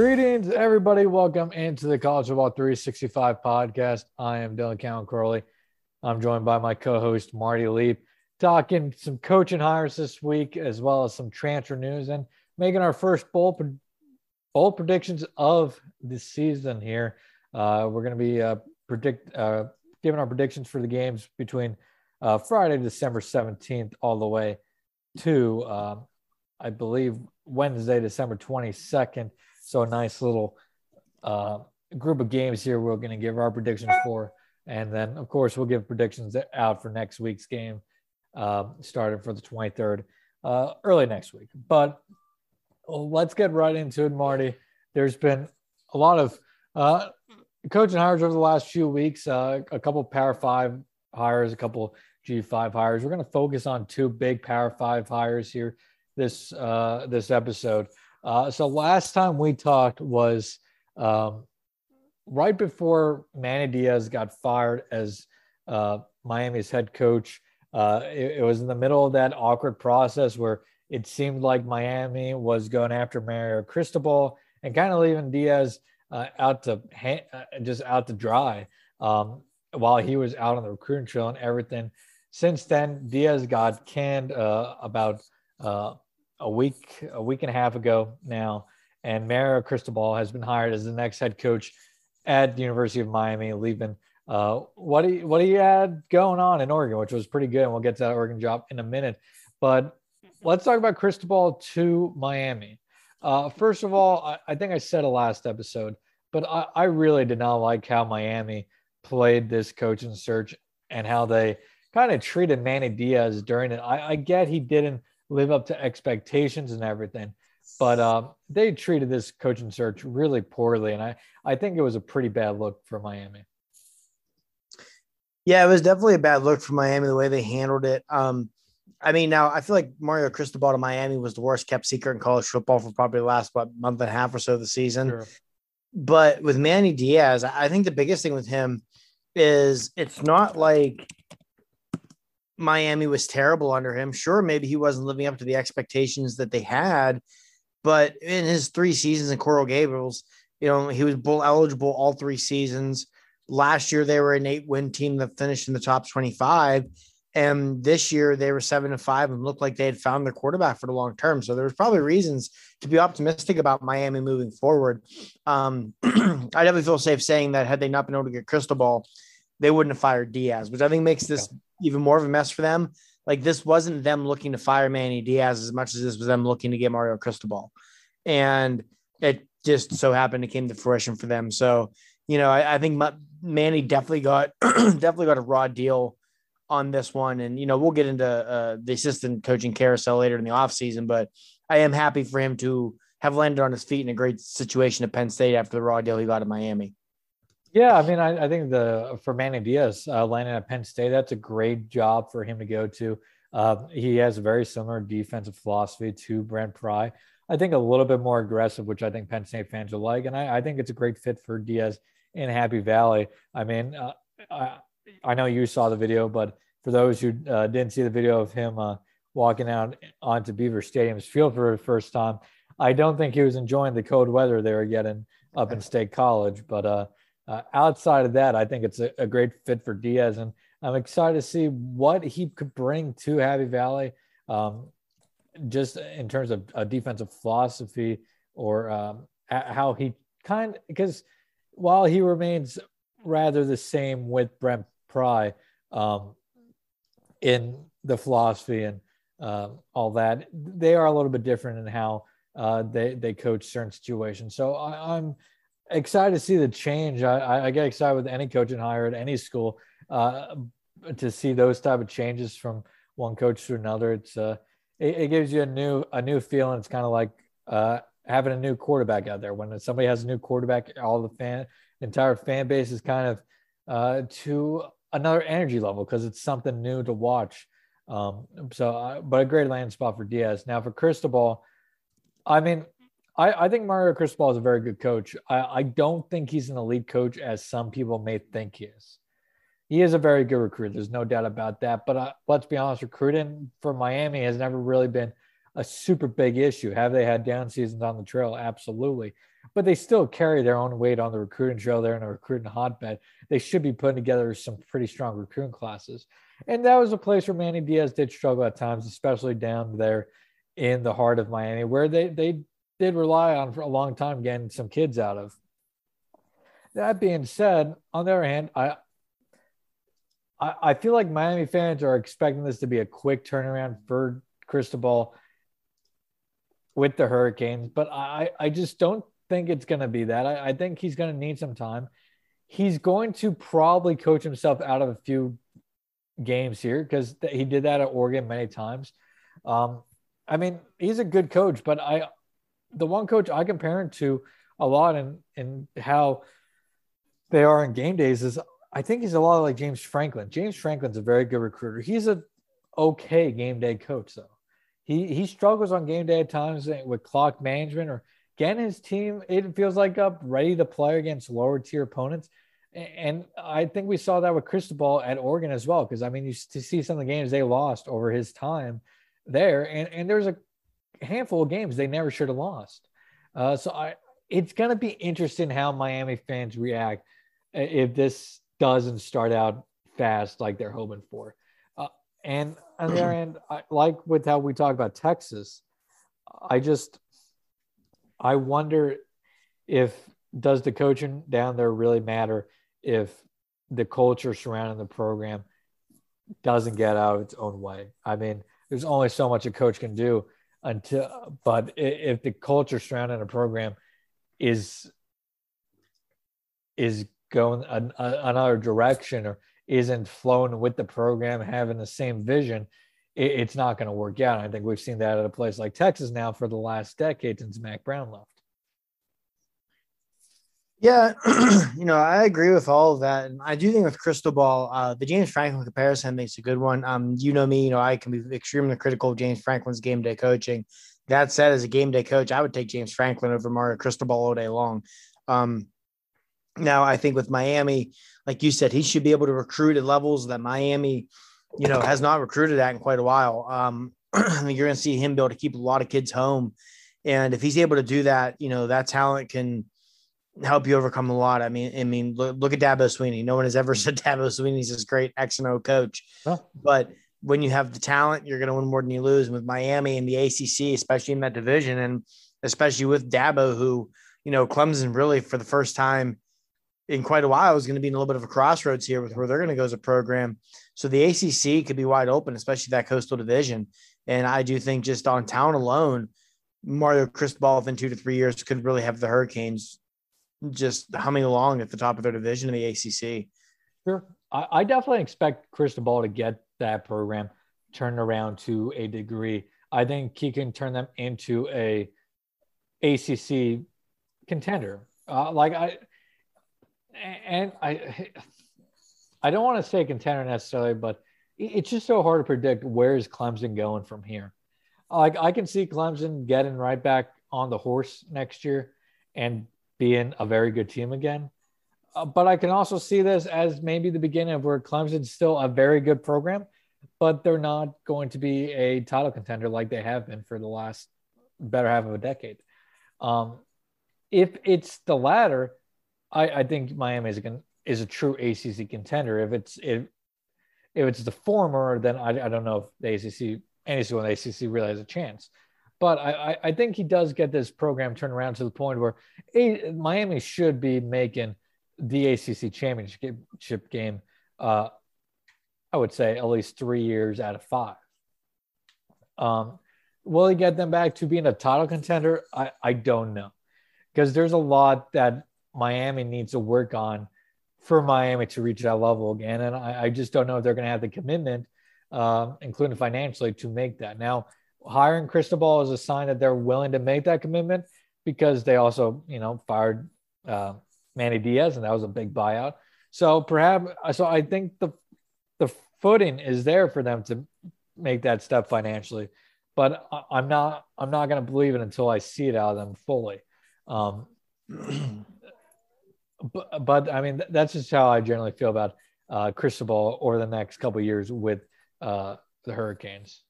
Greetings, everybody. Welcome into the College Football 365 podcast. I am Dylan Cowan Crowley. I'm joined by my co host, Marty Leap, talking some coaching hires this week, as well as some transfer news and making our first bowl, bowl predictions of the season here. Uh, we're going to be uh, predict uh, giving our predictions for the games between uh, Friday, December 17th, all the way to, um, I believe, Wednesday, December 22nd. So a nice little uh, group of games here we're going to give our predictions for. And then, of course, we'll give predictions out for next week's game, uh, starting for the 23rd, uh, early next week. But let's get right into it, Marty. There's been a lot of uh, coaching hires over the last few weeks, uh, a couple Power Five hires, a couple G5 hires. We're going to focus on two big Power Five hires here this uh, this episode. Uh, so last time we talked was um, right before Manny Diaz got fired as uh, Miami's head coach. Uh, it, it, was in the middle of that awkward process where it seemed like Miami was going after Mario Cristobal and kind of leaving Diaz uh, out to ha- uh, just out to dry um, while he was out on the recruiting trail and everything. Since then, Diaz got canned uh, about a week, a week and a half ago now, and Mario Cristobal has been hired as the next head coach at the University of Miami, leaving uh, what he what he had going on in Oregon, which was pretty good. And we'll get to that Oregon job in a minute. But let's talk about Cristobal to Miami. Uh, first of all, I, I, think I said it last episode, but I, I really did not like how Miami played this coaching search and how they kind of treated Manny Diaz during it. I, I get he didn't live up to expectations and everything. But uh, they treated this coaching search really poorly, and I I think it was a pretty bad look for Miami. Yeah, it was definitely a bad look for Miami the way they handled it. Um, I mean, now I feel like Mario Cristobal to Miami was the worst kept secret in college football for probably the last what month and a half or so of the season. Sure. But with Manny Diaz, I think the biggest thing with him is it's not like Miami was terrible under him. Sure, maybe he wasn't living up to the expectations that they had, but in his three seasons in Coral Gables, you know, he was bowl eligible all three seasons. Last year, they were an eight win team that finished in the top 25. And this year, they were seven and five and looked like they had found their quarterback for the long term. So there was probably reasons to be optimistic about Miami moving forward. Um, I definitely feel safe saying that had they not been able to get Cristobal, they wouldn't have fired Diaz, which I think makes this even more of a mess for them. Like this wasn't them looking to fire Manny Diaz as much as this was them looking to get Mario Cristobal. And it just so happened it came to fruition for them. So, you know, I, I think Manny definitely got definitely got a raw deal on this one. And, you know, we'll get into uh, the assistant coaching carousel later in the offseason, but I am happy for him to have landed on his feet in a great situation at Penn State after the raw deal he got at Miami. Yeah, I mean, I, I think the for Manny Diaz uh, landing at Penn State, that's a great job for him to go to. Uh, he has a very similar defensive philosophy to Brent Pry. I think a little bit more aggressive, which I think Penn State fans will like, and I, I think it's a great fit for Diaz in Happy Valley. I mean, uh, I, I, know you saw the video, but for those who uh, didn't see the video of him uh, walking out onto Beaver Stadium's field for the first time, I don't think he was enjoying the cold weather they were getting up in State College, but uh, uh, outside of that, I think it's a, a, great fit for Diaz, and I'm excited to see what he could bring to Happy Valley, um, just in terms of a defensive philosophy or um, how he kind because while he remains rather the same with Brent Pry um, in the philosophy and uh, all that, they are a little bit different in how uh, they they coach certain situations. So I, I'm excited to see the change. I, I get excited with any coaching hire at any school uh, to see those type of changes from one coach to another. It's uh, it, it gives you a new a new feeling. It's kind of like uh, having a new quarterback out there. When somebody has a new quarterback, all the fan entire fan base is kind of uh, to another energy level because it's something new to watch. Um, so, uh, but a great landing spot for Diaz. Now for Cristobal, I mean, I, I think Mario Cristobal is a very good coach. I, I don't think he's an elite coach as some people may think he is. He is a very good recruiter. There's no doubt about that. But uh, let's be honest, recruiting for Miami has never really been a super big issue. Have they had down seasons on the trail? Absolutely. but they still carry their own weight on the recruiting trail. They're in a recruiting hotbed. They should be putting together some pretty strong recruiting classes. And that was a place where Manny Diaz did struggle at times, especially down there in the heart of Miami, where they they did rely on for a long time getting some kids out of. That being said, on the other hand, I I, I feel like Miami fans are expecting this to be a quick turnaround for Cristobal with the Hurricanes, but I, I just don't think it's going to be that. I, I think he's going to need some time. He's going to probably coach himself out of a few games here because he did that at Oregon many times. Um, I mean, he's a good coach, but I, the one coach I compare him to a lot in in how they are in game days is I think he's a lot like James Franklin. James Franklin's a very good recruiter. He's a okay game day coach though. He he struggles on game day at times with clock management or getting his team. It feels like up ready to play against lower tier opponents. And I think we saw that with Cristobal at Oregon as well. Because I mean, you to see some of the games they lost over his time there, and and there's a handful of games they never should have lost. Uh, so I, it's going to be interesting how Miami fans react if this doesn't start out fast like they're hoping for. Uh, and on the other hand, I, like with how we talk about Texas, I just I wonder if does the coaching down there really matter if the culture surrounding the program doesn't get out of its own way. I mean, there's only so much a coach can do until but if the culture surrounding a program is is going an, another direction or isn't flowing with the program, having the same vision, it, it's not going to work out. I think we've seen that at a place like Texas now for the last decade since Mack Brown left. Yeah, you know, I agree with all of that. And I do think with Cristobal, uh, the James Franklin comparison makes a good one. Um, you know me, you know, I can be extremely critical of James Franklin's game day coaching. That said, as a game day coach, I would take James Franklin over Mario Cristobal all day long. Um, now, I think with Miami, like you said, he should be able to recruit at levels that Miami, you know, has not recruited at in quite a while. Um, I think you're going to see him be able to keep a lot of kids home. And if he's able to do that, you know, that talent can help you overcome a lot. I mean, I mean, look, look at Dabo Swinney. No one has ever said Dabo Swinney's this great X and O coach, but when you have the talent, you're going to win more than you lose. And with Miami and the ACC, especially in that division, and especially with Dabo, who you know Clemson really for the first time in quite a while is going to be in a little bit of a crossroads here with where they're going to go as a program. So the ACC could be wide open, especially that coastal division. And I do think just on town alone, Mario Cristobal within two to three years could really have the Hurricanes just humming along at the top of their division in the ACC. Sure. I, I definitely expect Cristobal to get that program turned around to a degree. I think he can turn them into a ACC contender. Uh, like I, and I I don't want to say contender necessarily, but it's just so hard to predict where is Clemson going from here. Like I can see Clemson getting right back on the horse next year and being a very good team again. Uh, but I can also see this as maybe the beginning of where Clemson's still a very good program, but they're not going to be a title contender like they have been for the last better half of a decade. Um, if it's the latter, I, I think Miami is a, is a true ACC contender. If it's if if it's the former, then I, I don't know if the ACC any school the ACC really has a chance. But I, I think he does get this program turned around to the point where Miami should be making the ACC championship game. Uh, I would say at least three years out of five. Um, will he get them back to being a title contender? I, I don't know because there's a lot that Miami needs to work on for Miami to reach that level again. And I, I just don't know if they're going to have the commitment, uh, including financially, to make that. Now, hiring Cristobal is a sign that they're willing to make that commitment because they also, you know, fired uh, Manny Diaz, and that was a big buyout. So perhaps, so I think the the footing is there for them to make that step financially, but I'm not I'm not going to believe it until I see it out of them fully. Um, but, but I mean, that's just how I generally feel about uh, Cristobal or the next couple years with uh, the Hurricanes.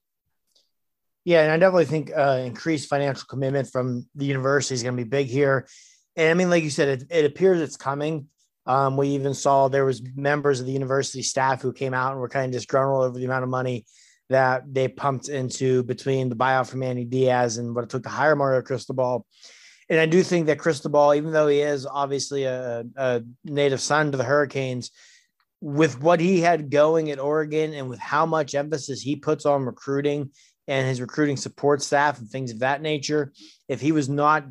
Yeah, and I definitely think uh, increased financial commitment from the university is going to be big here. And I mean, like you said, it, it appears it's coming. Um, we even saw there was members of the university staff who came out and were kind of disgruntled over the amount of money that they pumped into between the buyout for Manny Diaz and what it took to hire Mario Cristobal. And I do think that Cristobal, even though he is obviously a, a native son to the Hurricanes, with what he had going at Oregon and with how much emphasis he puts on recruiting and his recruiting support staff and things of that nature, if he was not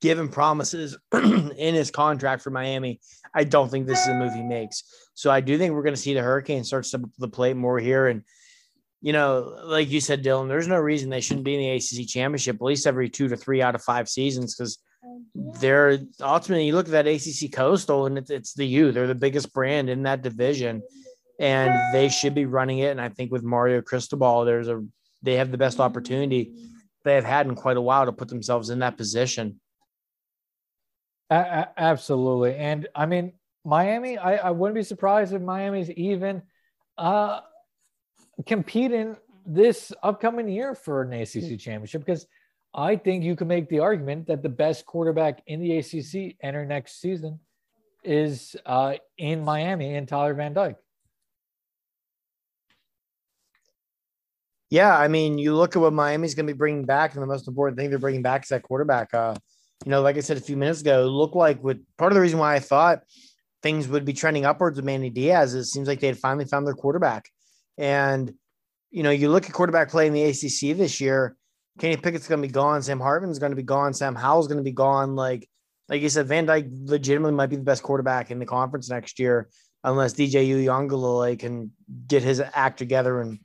given promises in his contract for Miami, I don't think this is a move he makes. So I do think we're going to see the Hurricanes start to the plate more here. And, you know, like you said, Dylan, there's no reason they shouldn't be in the ACC championship at least every two to three out of five seasons because they're ultimately you look at that ACC Coastal and it's, it's the U. They're the biggest brand in that division, and they should be running it. And I think with Mario Cristobal, there's a they have the best opportunity they have had in quite a while to put themselves in that position. A- absolutely. And I mean, Miami, I, I wouldn't be surprised if Miami's even uh, competing this upcoming year for an ACC championship because I think you can make the argument that the best quarterback in the ACC enter next season is uh, in Miami and Tyler Van Dyke. Yeah, I mean, you look at what Miami's going to be bringing back, and the most important thing they're bringing back is that quarterback. Uh, you know, like I said a few minutes ago, look like with part of the reason why I thought things would be trending upwards with Manny Diaz is it seems like they had finally found their quarterback. And, you know, you look at quarterback play in the ACC this year, Kenny Pickett's going to be gone. Sam Hartman's going to be gone. Sam Howell's going to be gone. Like, like you said, Van Dyke legitimately might be the best quarterback in the conference next year, unless DJ Uiagalelei can get his act together and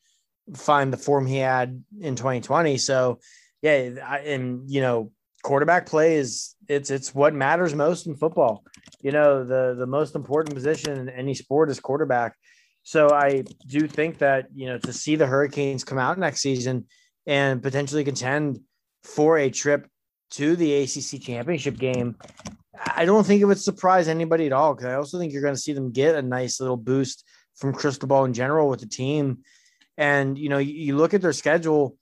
find the form he had in 2020. So, yeah, and you know, quarterback play is it's it's what matters most in football. You know, the the most important position in any sport is quarterback. So I do think that you know to see the Hurricanes come out next season and potentially contend for a trip to the ACC championship game, I don't think it would surprise anybody at all. Because I also think you're going to see them get a nice little boost from Cristobal in general with the team. And you know, you, you look at their schedule;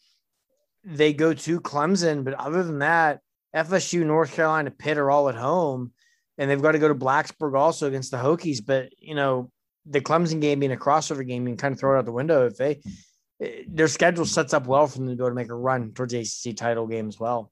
they go to Clemson, but other than that, FSU, North Carolina, Pitt are all at home, and they've got to go to Blacksburg also against the Hokies. But you know, the Clemson game being a crossover game, you can kind of throw it out the window if they their schedule sets up well for them to be able to make a run towards the ACC title game as well.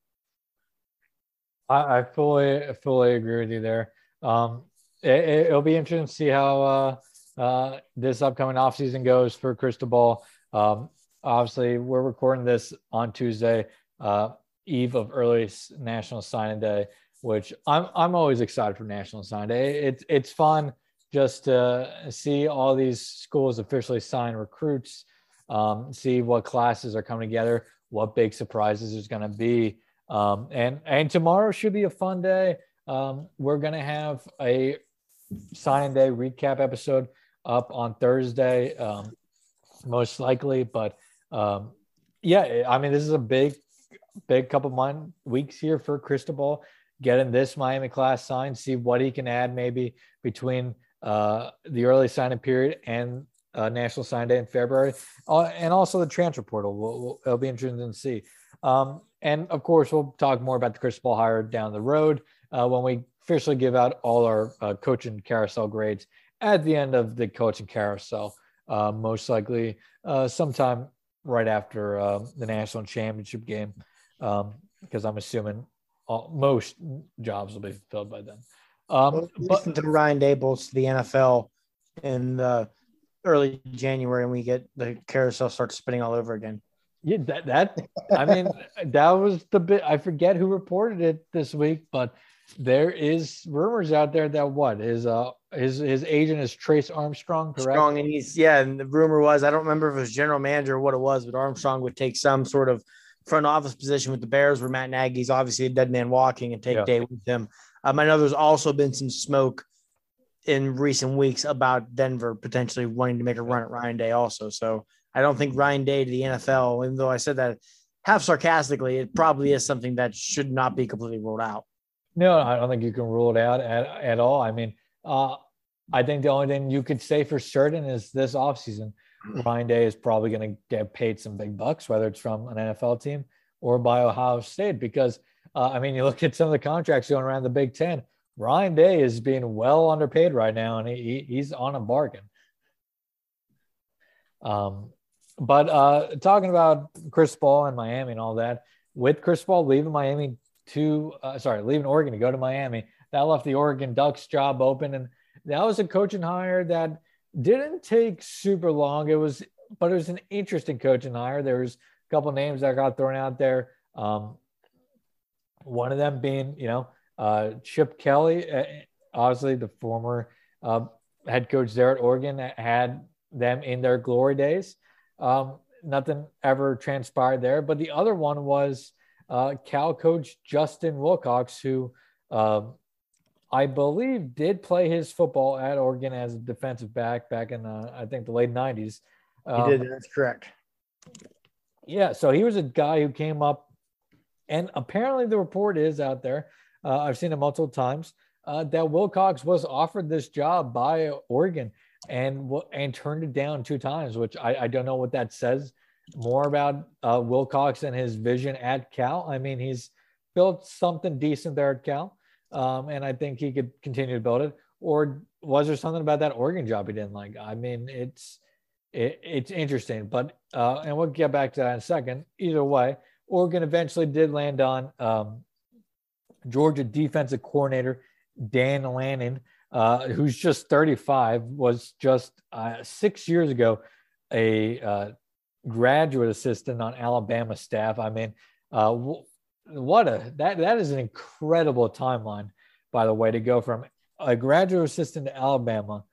I, I fully fully agree with you there. Um, it, will be interesting to see how uh, uh, this upcoming offseason goes for Cristobal. Um, obviously, we're recording this on Tuesday, uh, eve of early National Signing Day, which I'm I'm always excited for National Signing Day. It's it's fun just to see all these schools officially sign recruits um, see what classes are coming together, what big surprises there's going to be. Um, and and tomorrow should be a fun day. Um, we're going to have a sign day recap episode up on Thursday, um, most likely. But um, yeah, I mean, this is a big, big couple month weeks here for Cristobal getting this Miami class signed, see what he can add maybe between uh, the early signing period and uh, National Sign Day in February, uh, and also the transfer portal. We'll, we'll, it'll be interesting to see. Um, and of course, we'll talk more about the Cristobal hire down the road uh, when we officially give out all our uh, coaching carousel grades at the end of the coaching carousel, uh, most likely uh, sometime right after um, the national championship game, because um, I'm assuming all, most jobs will be filled by then. Um, well, but to Ryan Daboll's to the NFL in the early January and we get the carousel starts spinning all over again. Yeah, that that I mean that was the bit I forget who reported it this week, but there is rumors out there that what is uh his his agent is Trace Armstrong, correct? Strong, and he's yeah, and the rumor was I don't remember if it was general manager or what it was, but Armstrong would take some sort of front office position with the Bears, where Matt Nagy's obviously a dead man walking, and take yeah. day with him. Um, I know there's also been some smoke in recent weeks about Denver potentially wanting to make a run at Ryan Day also. So I don't think Ryan Day to the NFL, even though I said that half sarcastically, it probably is something that should not be completely ruled out. No, I don't think you can rule it out at, at all. I mean, uh, I think the only thing you could say for certain is this offseason, Ryan Day is probably going to get paid some big bucks, whether it's from an NFL team or by Ohio State, because Uh, I mean, you look at some of the contracts going around the Big Ten. Ryan Day is being well underpaid right now, and he, he's on a bargain. Um, but uh, talking about Cristobal and Miami and all that, with Cristobal leaving Miami to, uh, sorry, leaving Oregon to go to Miami, that left the Oregon Ducks job open, and that was a coaching hire that didn't take super long. It was, but it was an interesting coaching hire. There was a couple names that got thrown out there. Um, one of them being, you know, uh, Chip Kelly, uh, obviously the former uh, head coach there at Oregon, had them in their glory days. Um, nothing ever transpired there. But the other one was uh, Cal coach Justin Wilcox, who um, I believe did play his football at Oregon as a defensive back back in, uh, I think, the late 90s. Um, he did. That's correct. Yeah. So he was a guy who came up, and apparently the report is out there. Uh, I've seen it multiple times uh, that Wilcox was offered this job by Oregon and and turned it down two times, which I, I don't know what that says more about uh, Wilcox and his vision at Cal. I mean, he's built something decent there at Cal, um, and I think he could continue to build it. Or was there something about that Oregon job he didn't like? I mean, it's it, it's interesting, but uh, and we'll get back to that in a second. Either way, Oregon eventually did land on um, Georgia defensive coordinator Dan Lanning uh, who's just 35, was just uh, six years ago a uh, graduate assistant on Alabama staff. I mean, uh, what a that that is an incredible timeline, by the way, to go from a graduate assistant to Alabama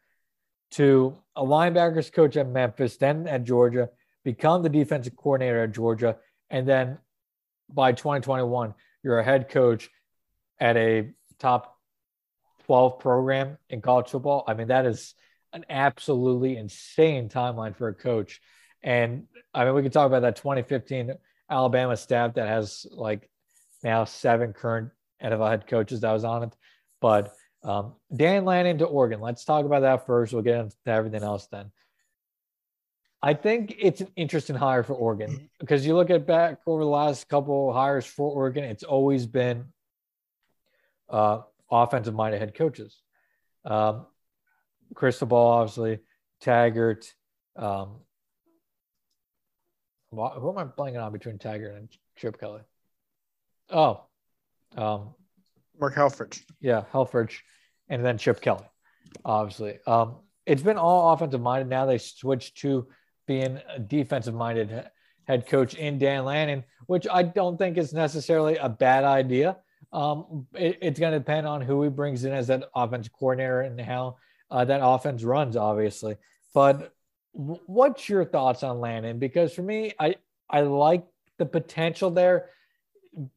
to a linebackers coach at Memphis, then at Georgia, become the defensive coordinator at Georgia, and then by 2021, you're a head coach at a top 12 program in college football. I mean, that is an absolutely insane timeline for a coach. And I mean, we could talk about that 2015 Alabama staff that has like now seven current NFL head coaches that was on it. But um, Dan Lanning to Oregon. Let's talk about that first. We'll get into everything else then. I think it's an interesting hire for Oregon because you look at back over the last couple hires for Oregon, it's always been uh, offensive minded head coaches. Um, Ball, obviously, Taggart. Um, who am I blanking on between Taggart and Chip Kelly? Oh, um, Mark Helfrich. Yeah, Helfrich, and then Chip Kelly, obviously. Um, it's been all offensive minded. Now they switched to being a defensive minded head coach in Dan Lanning, which I don't think is necessarily a bad idea. Um, it, it's going to depend on who he brings in as that offense coordinator and how uh, that offense runs, obviously. But what's your thoughts on Lanning? Because for me, I I like the potential there.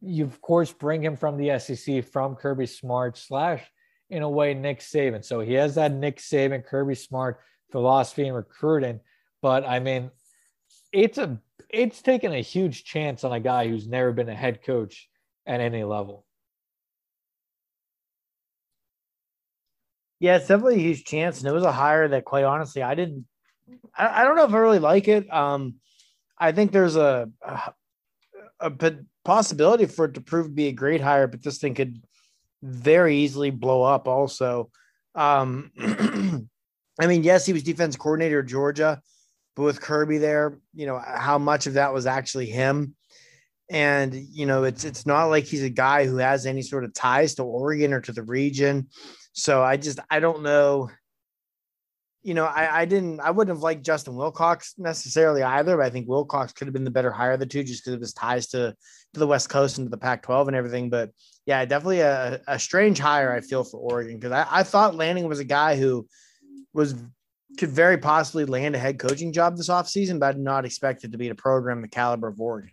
You of course bring him from the SEC, from Kirby Smart slash in a way Nick Saban. So he has that Nick Saban, Kirby Smart philosophy and recruiting. But I mean, it's a it's taken a huge chance on a guy who's never been a head coach at any level. Yeah, it's definitely a huge chance, and it was a hire that, quite honestly, I didn't. I, I don't know if I really like it. Um, I think there's a, a, a possibility for it to prove to be a great hire, but this thing could very easily blow up. Also, um, I mean, yes, he was defense coordinator Georgia, but with Kirby there, you know how much of that was actually him. And you know, it's it's not like he's a guy who has any sort of ties to Oregon or to the region. So I just I don't know. You know, I, I didn't I wouldn't have liked Justin Wilcox necessarily either, but I think Wilcox could have been the better hire of the two just because of his ties to to the West Coast and to the Pac-12 and everything. But yeah, definitely a, a strange hire I feel for Oregon because I, I thought Lanning was a guy who was could very possibly land a head coaching job this offseason, but I did not expect it to be a program the caliber of Oregon.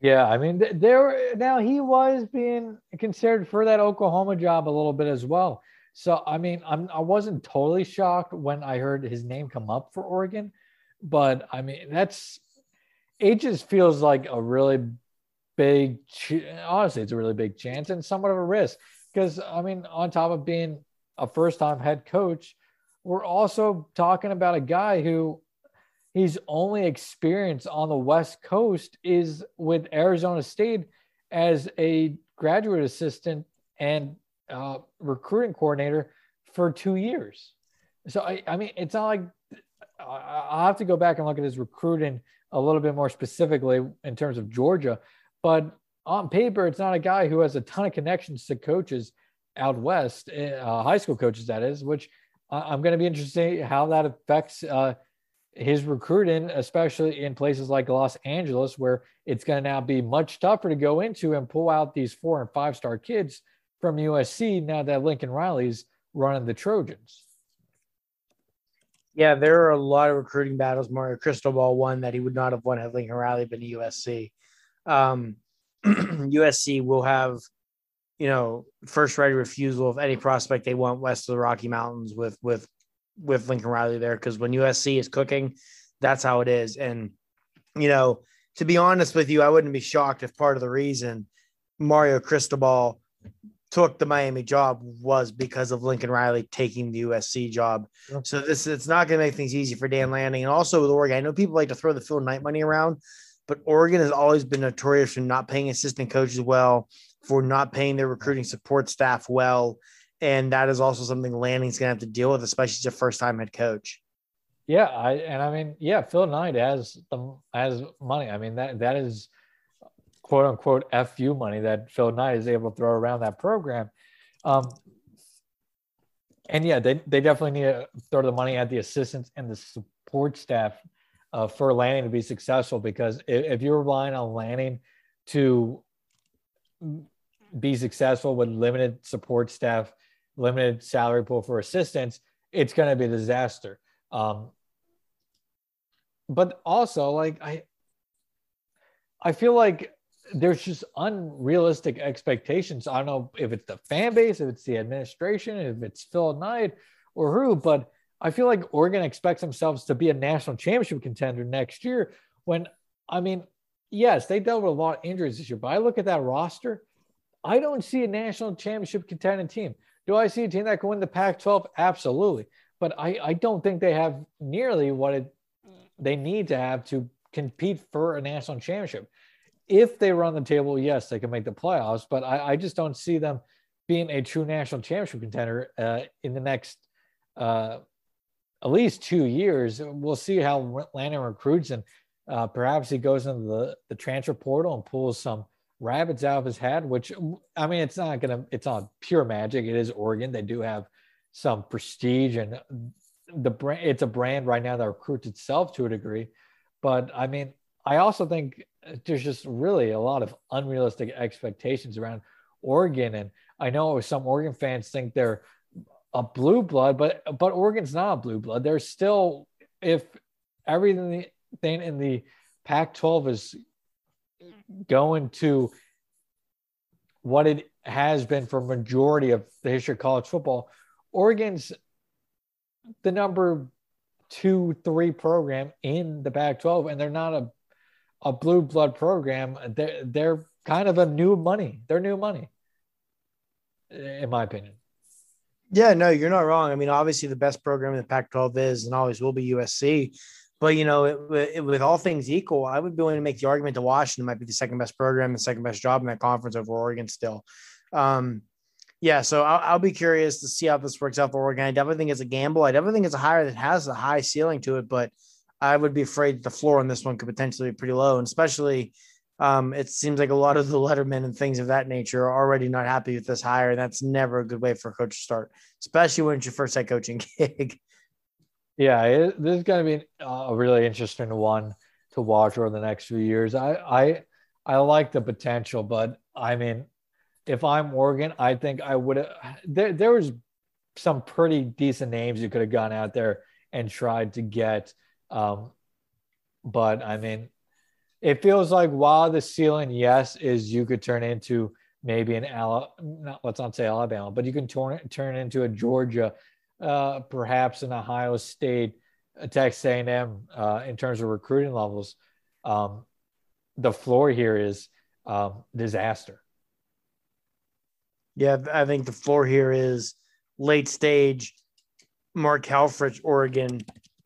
Yeah, I mean, there now he was being considered for that Oklahoma job a little bit as well. So I mean, I'm I wasn't totally shocked when I heard his name come up for Oregon, but I mean that's it just feels like a really big honestly it's a really big chance and somewhat of a risk because I mean on top of being a first time head coach, we're also talking about a guy who his only experience on the West Coast is with Arizona State. as a graduate assistant and uh, recruiting coordinator for two years. So I, I mean, it's not like I'll have to go back and look at his recruiting a little bit more specifically in terms of Georgia, but on paper, it's not a guy who has a ton of connections to coaches out west, eh, uh, high school coaches, that is, which I'm going to be interested how that affects uh, his recruiting, especially in places like Los Angeles, where it's going to now be much tougher to go into and pull out these four and five star kids from USC now that Lincoln Riley's running the Trojans. Yeah, there are a lot of recruiting battles. Mario Cristobal won that he would not have won had Lincoln Riley been at USC. Um, USC will have, you know, first right refusal of any prospect they want west of the Rocky Mountains with with with Lincoln Riley there because when USC is cooking, that's how it is. And you know, to be honest with you, I wouldn't be shocked if part of the reason Mario Cristobal took the Miami job was because of Lincoln Riley taking the USC job. So this it's not going to make things easy for Dan Lanning, and also with Oregon. I know people like to throw the Phil Knight money around, but Oregon has always been notorious for not paying assistant coaches well, for not paying their recruiting support staff well, and that is also something Lanning's going to have to deal with, especially as a first time head coach. Yeah, I and I mean, yeah, Phil Knight has the has money. I mean that that is quote unquote FU money that Phil Knight is able to throw around that program. Um, and yeah, they, they definitely need to throw the money at the assistants and the support staff uh, for Lanning to be successful. Because if, if you're relying on Lanning to be successful with limited support staff, limited salary pool for assistants, it's going to be a disaster. Um, but also, like I, I feel like there's just unrealistic expectations. I don't know if it's the fan base, if it's the administration, if it's Phil Knight or who, but I feel like Oregon expects themselves to be a national championship contender next year. When I mean, yes, they dealt with a lot of injuries this year, but I look at that roster, I don't see a national championship contending team. Do I see a team that can win the Pac-12? Absolutely, but I, I don't think they have nearly what it, they need to have to compete for a national championship if they run the table, yes, they can make the playoffs, but I, I just don't see them being a true national championship contender uh, in the next uh, at least two years. We'll see how Lanning recruits, and uh, perhaps he goes into the, the transfer portal and pulls some rabbits out of his hat. Which I mean, it's not gonna, it's not pure magic. It is Oregon. They do have some prestige, and the brand. It's a brand right now that recruits itself to a degree. But I mean, I also think there's just really a lot of unrealistic expectations around Oregon. And I know some Oregon fans think they're a blue blood, but but Oregon's not a blue blood. They're still if everything in the Pac-12 is going to what it has been for majority of the history of college football, Oregon's the number two, three program in the Pac-12, and they're not a a blue blood program, they're, they're kind of a new money. They're new money, in my opinion. Yeah, no, you're not wrong. I mean, obviously, the best program in the Pac 12 is and always will be USC. But, you know, it, it, with all things equal, I would be willing to make the argument that Washington might be the second best program, the second best job in that conference over Oregon still. Um, yeah, so I'll, I'll, be curious to see how this works out for Oregon. I definitely think it's a gamble. I definitely think it's a hire that has a high ceiling to it, but I would be afraid the floor on this one could potentially be pretty low, and especially um, it seems like a lot of the lettermen and things of that nature are already not happy with this hire. And that's never a good way for a coach to start, especially when it's your first head coaching gig. Yeah, it, this is going to be a really interesting one to watch over the next few years. I I I like the potential, but I mean, if I'm Oregon, I think I would have. There there was some pretty decent names you could have gone out there and tried to get. Um, but I mean, it feels like while the ceiling, yes, is you could turn into maybe an Alabama, not, let's not say Alabama, but you can turn turn into a Georgia, uh, perhaps an Ohio State, a Texas A&M uh, in terms of recruiting levels. Um, the floor here is um, disaster. Yeah, I think the floor here is late stage. Mark Helfrich, Oregon,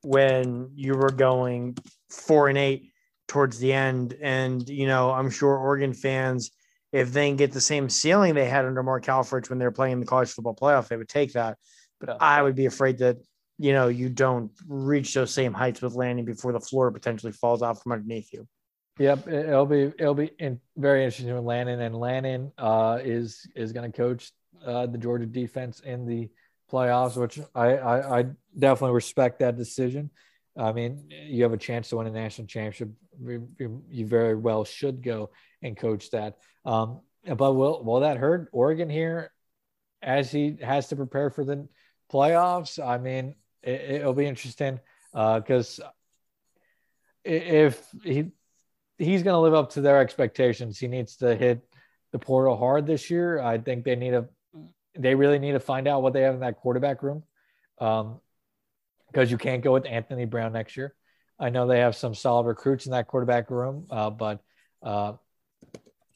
when you were going four and eight towards the end. And, you know, I'm sure Oregon fans, if they can get the same ceiling they had under Mark Helfrich when they were playing in the college football playoff, they would take that. But. I would be afraid that you know you don't reach those same heights with Lanning before the floor potentially falls out from underneath you. Yep, it'll be it'll be in, very interesting with Lanning, and Lanning uh, is is going to coach uh, the Georgia defense in the playoffs, which I, I, I definitely respect that decision. I mean, you have a chance to win a national championship. You, very well should go and coach that. Um, but will will that hurt Oregon here as he has to prepare for the playoffs? I mean, it, will be interesting because uh, if he he's going to live up to their expectations, he needs to hit the portal hard this year. I think they need a they really need to find out what they have in that quarterback room. Um, because you can't go with Anthony Brown next year. I know they have some solid recruits in that quarterback room, uh, but uh,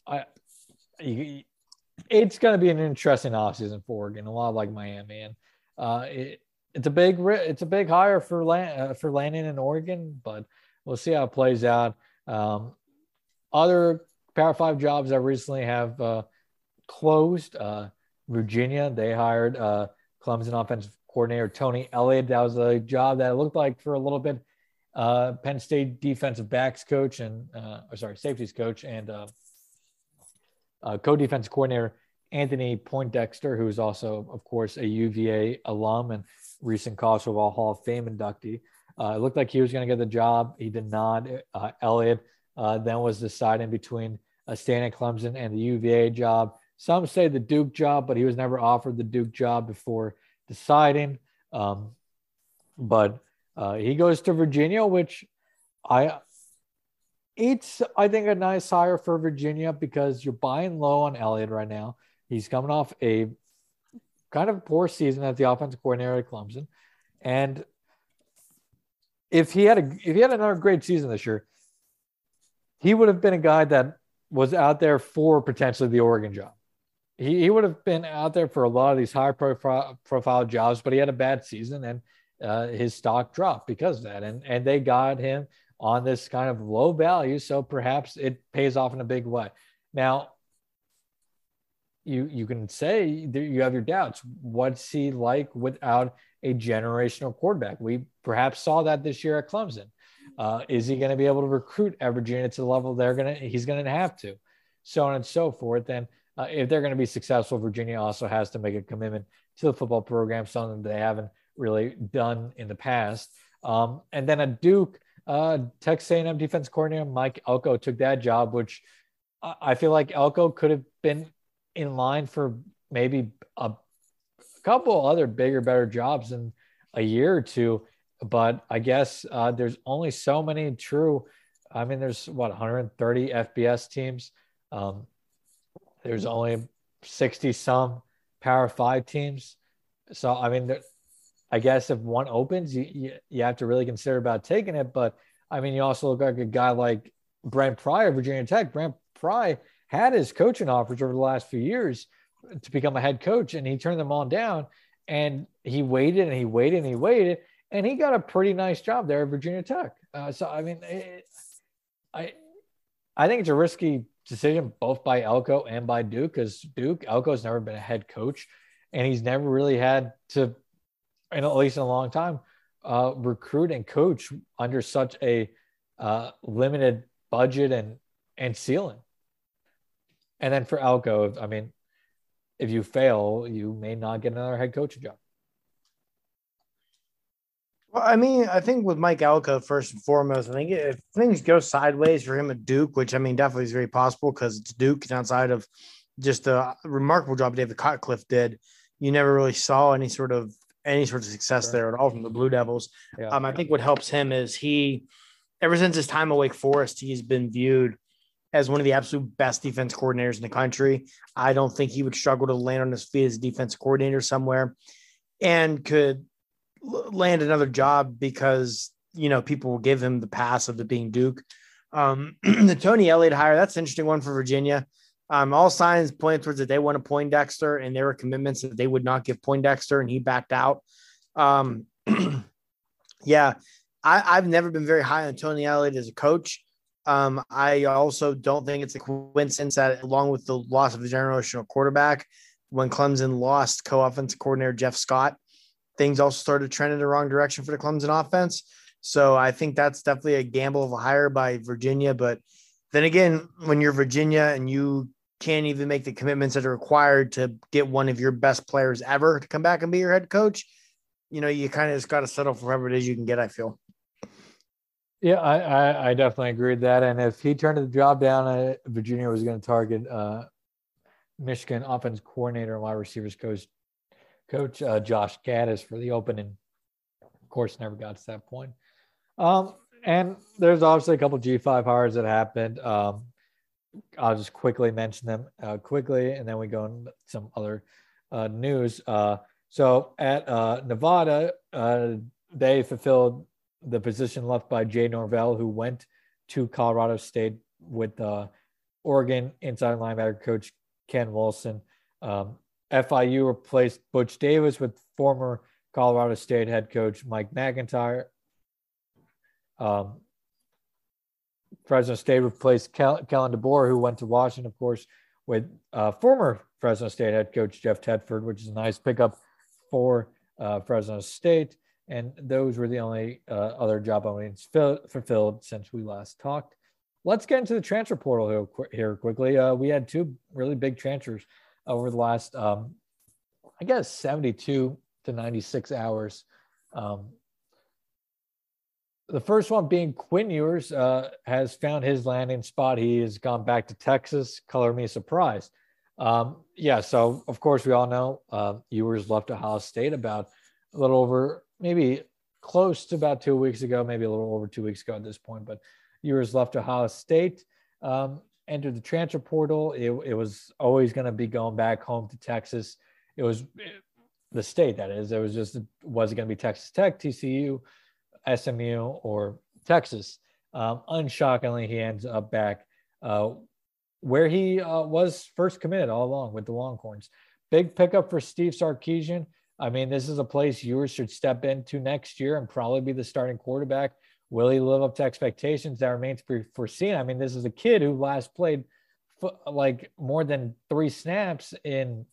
I, it's going to be an interesting offseason for Oregon, a lot like Miami, and uh, it, it's a big it's a big hire for land, uh, for Lanning in Oregon, but we'll see how it plays out. Um, other Power Five jobs that recently have uh, closed. Uh, Virginia, they hired uh, Clemson offensive coordinator Tony Elliott. That was a job that looked like for a little bit uh, Penn State defensive backs coach and uh, sorry safeties coach and uh, uh, co-defense coordinator Anthony Poindexter, who is also of course a UVA alum and recent college football Hall of Fame inductee. Uh, it looked like he was going to get the job. He did not. Uh, Elliott then was deciding between a staying at Clemson and the UVA job. Some say the Duke job, but he was never offered the Duke job before deciding. Um, but uh, he goes to Virginia, which I it's I think a nice hire for Virginia because you're buying low on Elliott right now. He's coming off a kind of poor season as the offensive coordinator at Clemson, and if he had a if he had another great season this year, he would have been a guy that was out there for potentially the Oregon job he, he would have been out there for a lot of these high profile profile jobs, but he had a bad season and uh, his stock dropped because of that. And and they got him on this kind of low value, so perhaps it pays off in a big way. Now, you you can say you have your doubts. What's he like without a generational quarterback? We perhaps saw that this year at Clemson. Uh, is he going to be able to recruit at Virginia to the level they're going to? He's going to have to, so on and so forth. And uh, if they're going to be successful, Virginia also has to make a commitment to the football program, something they haven't really done in the past. Um, and then at Duke, uh, Texas A&M defense coordinator Mike Elko took that job, which I feel like Elko could have been in line for maybe a couple other bigger, better jobs in a year or two. But I guess uh, there's only so many true. I mean, there's what 130 FBS teams. Um, there's only 60 some Power Five teams. So, I mean, I guess if one opens, you, you, you have to really consider about taking it. But I mean, you also look like a guy like Brent Pry of Virginia Tech. Brent Pry had his coaching offers over the last few years to become a head coach, and he turned them all down. And he waited and he waited and he waited, and he got a pretty nice job there at Virginia Tech. Uh, so, I mean, it, I I think it's a risky decision both by Elko and by Duke because Duke Elko's never been a head coach, and he's never really had to, in at least in a long time, uh, recruit and coach under such a uh, limited budget and and ceiling. And then for Elko, I mean, if you fail, you may not get another head coaching job. Well, I mean, I think with Mike Elko, first and foremost, I think if things go sideways for him at Duke, which I mean, definitely is very possible because it's Duke and outside of just a remarkable job David Cutcliffe did, you never really saw any sort of any sort of success sure. there at all from the Blue Devils. Yeah. Um, I think what helps him is he, ever since his time at Wake Forest, he's been viewed as one of the absolute best defense coordinators in the country. I don't think he would struggle to land on his feet as a defense coordinator somewhere and could land another job because you know people will give him the pass of the being Duke. Um, the Tony Elliott hire that's an interesting one for Virginia. Um, all signs point towards that they want a Poindexter, and there were commitments that they would not give Poindexter, and he backed out. Um, yeah, I, have never been very high on Tony Elliott as a coach. Um, I also don't think it's a coincidence that, along with the loss of the generational quarterback, when Clemson lost co-offensive coordinator Jeff Scott, things also started trending in the wrong direction for the Clemson offense. So I think that's definitely a gamble of a hire by Virginia. But then again, when you're Virginia and you can't even make the commitments that are required to get one of your best players ever to come back and be your head coach, you know, you kind of just got to settle for whatever it is you can get. I feel. Yeah, I, I, I definitely agree with that. And if he turned the job down, Virginia was going to target uh, Michigan offense coordinator and wide receivers coach, coach uh, Josh Gattis for the opening. Of course, never got to that point. Um, and there's obviously a couple G5 hires that happened. Um, I'll just quickly mention them uh, quickly, and then we go into some other uh, news. Uh, so at uh, Nevada, uh, they fulfilled the position left by Jay Norvell, who went to Colorado State with uh, Oregon inside linebacker coach Ken Wilson. Um, FIU replaced Butch Davis with former Colorado State head coach Mike MacIntyre. Um, Fresno State replaced Kel- Kellen DeBoer, who went to Washington, of course, with uh, former Fresno State head coach Jeff Tedford, which is a nice pickup for uh, Fresno State. And those were the only uh, other job openings fulfilled since we last talked. Let's get into the transfer portal here, quickly. Uh, we had two really big transfers over the last, um, I guess, 72 to 96 hours. Um, the first one being Quinn Ewers uh, has found his landing spot. He has gone back to Texas. Color me surprised. Um, yeah, so of course we all know uh, Ewers left Ohio State about a little over, maybe close to about two weeks ago, maybe a little over two weeks ago at this point. But Ewers left Ohio State, um, entered the transfer portal. It, it was always going to be going back home to Texas. It was the state that is. It was just was it going to be Texas Tech, TCU? SMU or Texas. Um, unshockingly, he ends up back uh, where he uh, was first committed all along with the Longhorns. Big pickup for Steve Sarkisian. I mean, this is a place Ewers should step into next year and probably be the starting quarterback. Will he live up to expectations? That remains to be foreseen. I mean, this is a kid who last played like more than three snaps in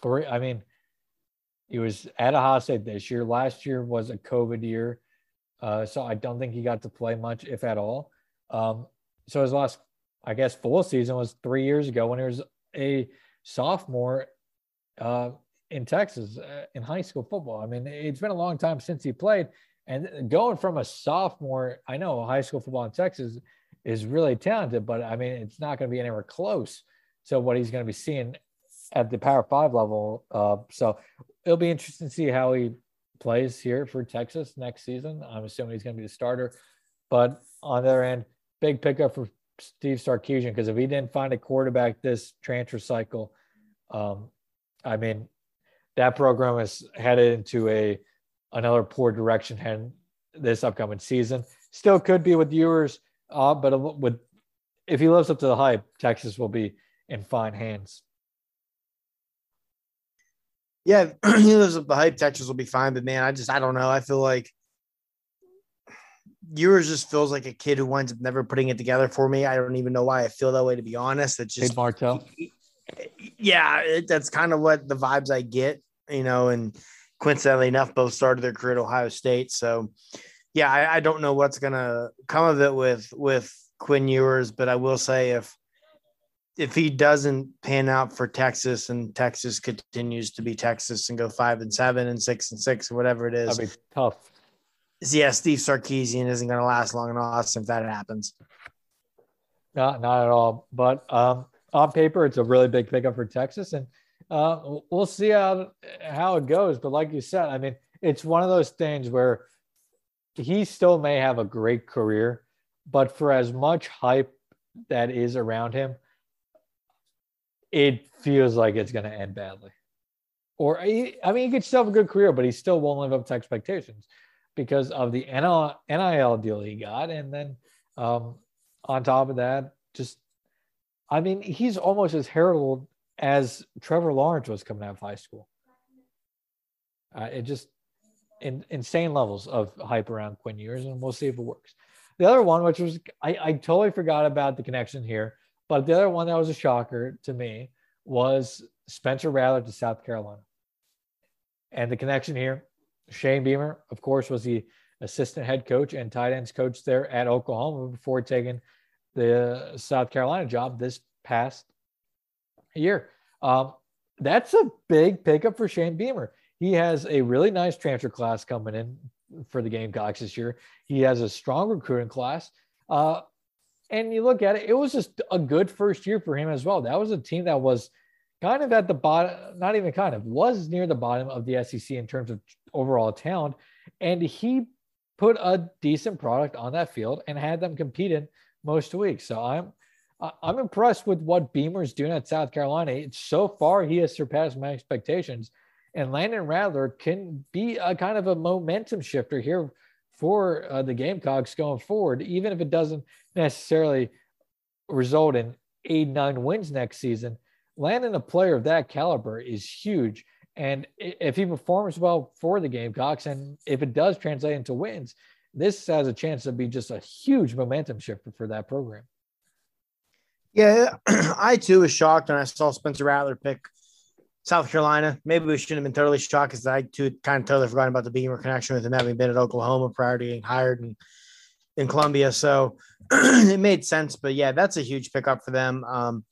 three. I mean, he was at Ohio State this year. Last year was a COVID year. Uh, so I don't think he got to play much, if at all. Um, so his last, I guess, full season was three years ago when he was a sophomore uh, in Texas uh, in high school football. I mean, it's been a long time since he played. And going from a sophomore, I know high school football in Texas is really talented, but I mean, it's not going to be anywhere close to what he's going to be seeing at the Power Five level. Uh, so it'll be interesting to see how he plays here for Texas next season. I'm assuming he's going to be the starter. But on the other end, big pickup for Steve Sarkisian because if he didn't find a quarterback this transfer cycle, um, I mean, that program is headed into a another poor direction hen this upcoming season. Still could be with Ewers, uh, but with if he lives up to the hype, Texas will be in fine hands yeah, he lives up the hype. Texas will be fine, but man, I just I don't know. I feel like Ewers just feels like a kid who winds up never putting it together for me. I don't even know why I feel that way, to be honest. It's just hey, Martell. Yeah, it, that's kind of what the vibes I get, you know. And coincidentally enough, both started their career at Ohio State. So, yeah, I, I don't know what's gonna come of it with with Quinn Ewers, but I will say if if he doesn't pan out for Texas and Texas continues to be Texas and go five and seven and six and six or whatever it is, that'd be tough. Yeah, Steve Sarkisian isn't going to last long in Austin if that happens. Not, not at all. But um, on paper, it's a really big pickup for Texas, and uh, we'll see how how it goes. But like you said, I mean, it's one of those things where he still may have a great career, but for as much hype that is around him, it feels like it's going to end badly. Or, I mean, he could still have a good career, but he still won't live up to expectations because of the NIL deal he got. And then um, on top of that, just, I mean, he's almost as heralded as Trevor Lawrence was coming out of high school. Uh, it just, in, insane levels of hype around Quinn Ewers, and we'll see if it works. the other one, which was I, I totally forgot about the connection here, but the other one that was a shocker to me was Spencer Rattler to South Carolina. And the connection here, Shane Beamer, of course, was the assistant head coach and tight ends coach there at Oklahoma before taking the South Carolina job this past year. Um, that's a big pickup for Shane Beamer. He has a really nice transfer class coming in for the Gamecocks this year. He has a strong recruiting class. Uh, and you look at it, it was just a good first year for him as well. That was a team that was kind of at the bottom, not even kind of, was near the bottom of the SEC in terms of overall talent. And he put a decent product on that field and had them competing most weeks. So I'm I'm impressed with what Beamer's doing at South Carolina. It's So far, he has surpassed my expectations. And Landon Rattler can be a kind of a momentum shifter here for uh, the Gamecocks going forward, even if it doesn't necessarily result in eight, nine wins next season. Landon, a player of that caliber, is huge. And if he performs well for the Gamecocks, and if it does translate into wins, this has a chance to be just a huge momentum shifter for that program. Yeah, I too was shocked when I saw Spencer Rattler pick South Carolina. Maybe we shouldn't have been totally shocked because I too kind of totally forgotten about the Beamer connection with him having been at Oklahoma prior to getting hired in, in Columbia. So it made sense. But yeah, that's a huge pickup for them. Um,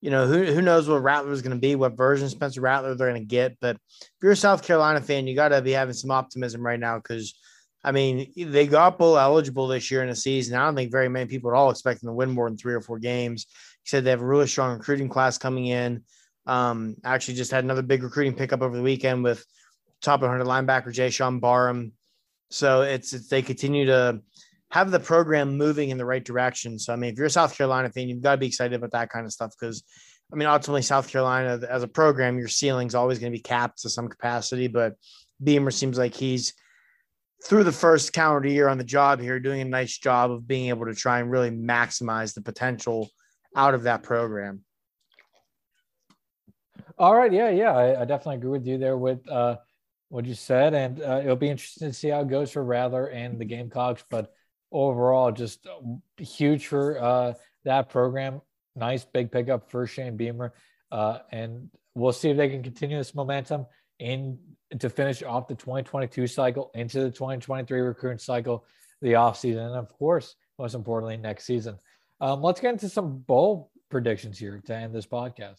you know, who, who knows what Rattler is going to be, what version Spencer Rattler they're going to get. But if you're a South Carolina fan, you got to be having some optimism right now because, I mean, they got bowl eligible this year in the season. I don't think very many people at all expect them to win more than three or four games. He said they have a really strong recruiting class coming in. Um, actually, just had another big recruiting pickup over the weekend with top 100 linebacker Jaishawn Barham. So it's, it's they continue to have the program moving in the right direction. So I mean, if you're a South Carolina fan, you've got to be excited about that kind of stuff because I mean, ultimately, South Carolina as a program, your ceiling's always going to be capped to some capacity. But Beamer seems like he's through the first calendar year on the job here, doing a nice job of being able to try and really maximize the potential out of that program. All right. Yeah. Yeah. I, I definitely agree with you there with uh, what you said. And uh, it'll be interesting to see how it goes for Rattler and the Gamecocks. But overall, just huge for uh, that program. Nice big pickup for Shane Beamer. Uh, and we'll see if they can continue this momentum in to finish off the 2022 cycle into the 2023 recruiting cycle, the offseason, and of course, most importantly, next season. Um, let's get into some bowl predictions here to end this podcast.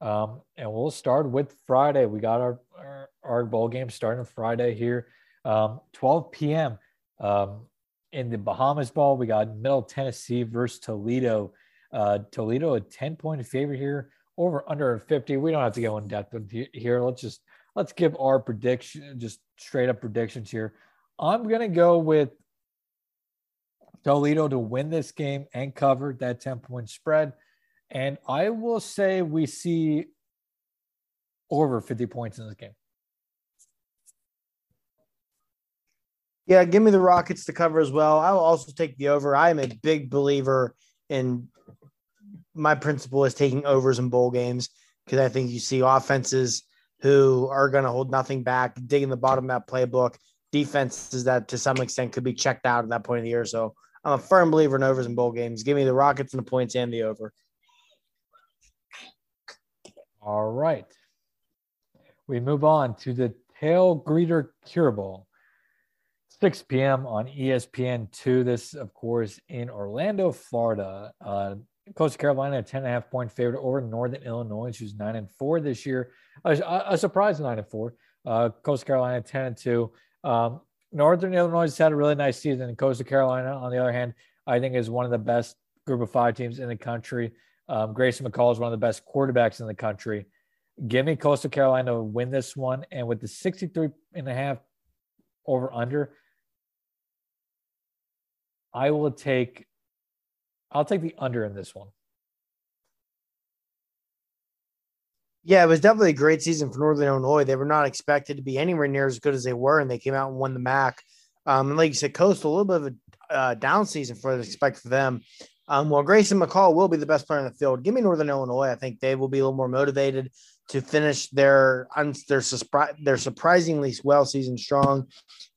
Um, and we'll start with Friday. We got our, our, our bowl game starting Friday here, um, 12 p.m. Um, in the Bahamas Bowl. We got Middle Tennessee versus Toledo. Uh, Toledo a 10 point favorite here, over under 50. We don't have to go in depth here. Let's just let's give our prediction, just straight up predictions here. I'm gonna go with Toledo to win this game and cover that 10 point spread. And I will say we see over 50 points in this game. Yeah, give me the Rockets to cover as well. I will also take the over. I am a big believer in my principle is taking overs in bowl games because I think you see offenses who are going to hold nothing back, digging the bottom of that playbook, defenses that to some extent could be checked out at that point of the year. So I'm a firm believer in overs in bowl games. Give me the Rockets and the points and the over. All right. We move on to the Tailgreeter Cure Bowl. 6 p.m. on ESPN2. This, of course, in Orlando, Florida. Uh, Coastal Carolina, a 10 and a half point favorite over Northern Illinois, who's 9 and 4 this year. A, a surprise 9 and 4. Uh, Coastal Carolina, 10 and 2. Um, Northern Illinois has had a really nice season. And Coastal Carolina, on the other hand, I think is one of the best group of five teams in the country. Um, Grayson McCall is one of the best quarterbacks in the country. Give me Coastal Carolina to win this one. And with the 63 and a half over under, I will take I'll take the under in this one. Yeah, it was definitely a great season for Northern Illinois. They were not expected to be anywhere near as good as they were, and they came out and won the MAC. Um, and like you said, Coastal, a little bit of a uh, down season for the expect for them. Um, well, Grayson McCall will be the best player in the field. Give me Northern Illinois. I think they will be a little more motivated. to finish their their their surprisingly well season strong,